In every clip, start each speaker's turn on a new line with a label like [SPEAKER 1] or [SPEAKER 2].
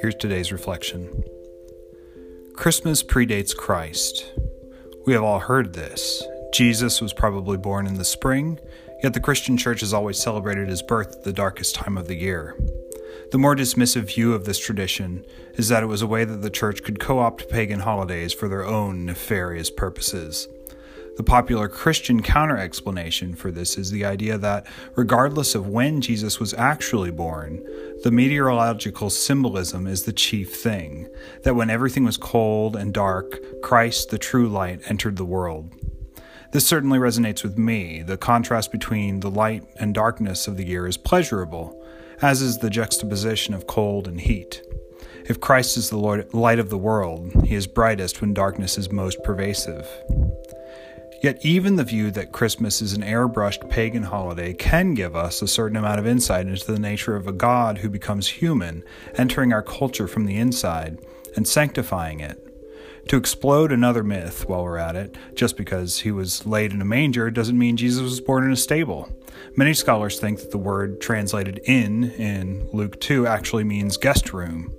[SPEAKER 1] Here's today's reflection Christmas predates Christ. We have all heard this. Jesus was probably born in the spring, yet the Christian church has always celebrated his birth at the darkest time of the year. The more dismissive view of this tradition is that it was a way that the church could co opt pagan holidays for their own nefarious purposes. The popular Christian counter explanation for this is the idea that, regardless of when Jesus was actually born, the meteorological symbolism is the chief thing. That when everything was cold and dark, Christ, the true light, entered the world. This certainly resonates with me. The contrast between the light and darkness of the year is pleasurable, as is the juxtaposition of cold and heat. If Christ is the Lord, light of the world, he is brightest when darkness is most pervasive. Yet, even the view that Christmas is an airbrushed pagan holiday can give us a certain amount of insight into the nature of a God who becomes human, entering our culture from the inside and sanctifying it. To explode another myth while we're at it, just because he was laid in a manger doesn't mean Jesus was born in a stable. Many scholars think that the word translated in in Luke 2 actually means guest room.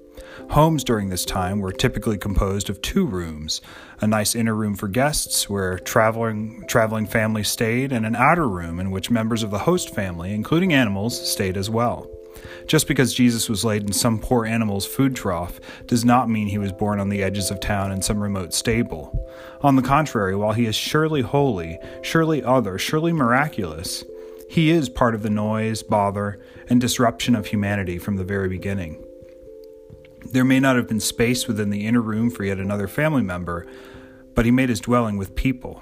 [SPEAKER 1] Homes during this time were typically composed of two rooms a nice inner room for guests where traveling, traveling families stayed, and an outer room in which members of the host family, including animals, stayed as well. Just because Jesus was laid in some poor animal's food trough does not mean he was born on the edges of town in some remote stable. On the contrary, while he is surely holy, surely other, surely miraculous, he is part of the noise, bother, and disruption of humanity from the very beginning. There may not have been space within the inner room for yet another family member, but he made his dwelling with people.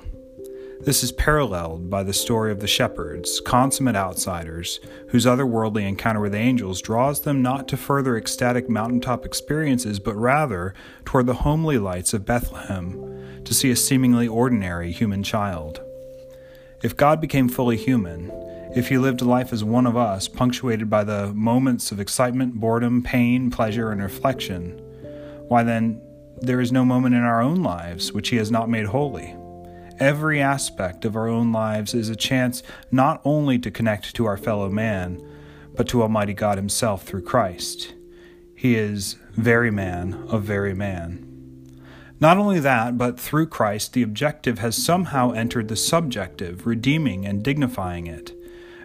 [SPEAKER 1] This is paralleled by the story of the shepherds, consummate outsiders, whose otherworldly encounter with angels draws them not to further ecstatic mountaintop experiences, but rather toward the homely lights of Bethlehem to see a seemingly ordinary human child. If God became fully human, if he lived a life as one of us, punctuated by the moments of excitement, boredom, pain, pleasure, and reflection, why then, there is no moment in our own lives which he has not made holy. Every aspect of our own lives is a chance not only to connect to our fellow man, but to Almighty God Himself through Christ. He is very man of very man. Not only that, but through Christ, the objective has somehow entered the subjective, redeeming and dignifying it.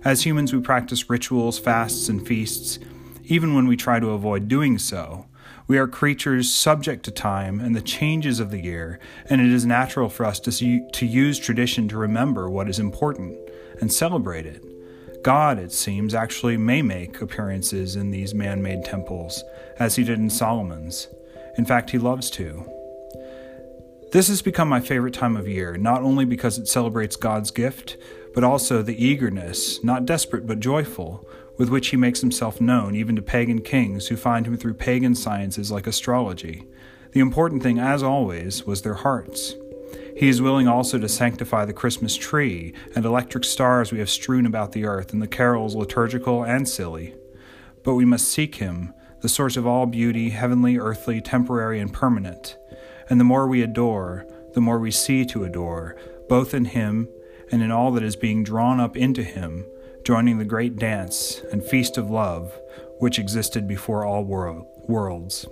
[SPEAKER 1] As humans, we practice rituals, fasts, and feasts, even when we try to avoid doing so. We are creatures subject to time and the changes of the year, and it is natural for us to, see, to use tradition to remember what is important and celebrate it. God, it seems, actually may make appearances in these man made temples, as he did in Solomon's. In fact, he loves to. This has become my favorite time of year, not only because it celebrates God's gift, but also the eagerness, not desperate but joyful, with which he makes himself known even to pagan kings who find him through pagan sciences like astrology. The important thing, as always, was their hearts. He is willing also to sanctify the Christmas tree and electric stars we have strewn about the earth and the carols liturgical and silly. But we must seek him, the source of all beauty, heavenly, earthly, temporary, and permanent. And the more we adore, the more we see to adore, both in him and in all that is being drawn up into him, joining the great dance and feast of love which existed before all worlds.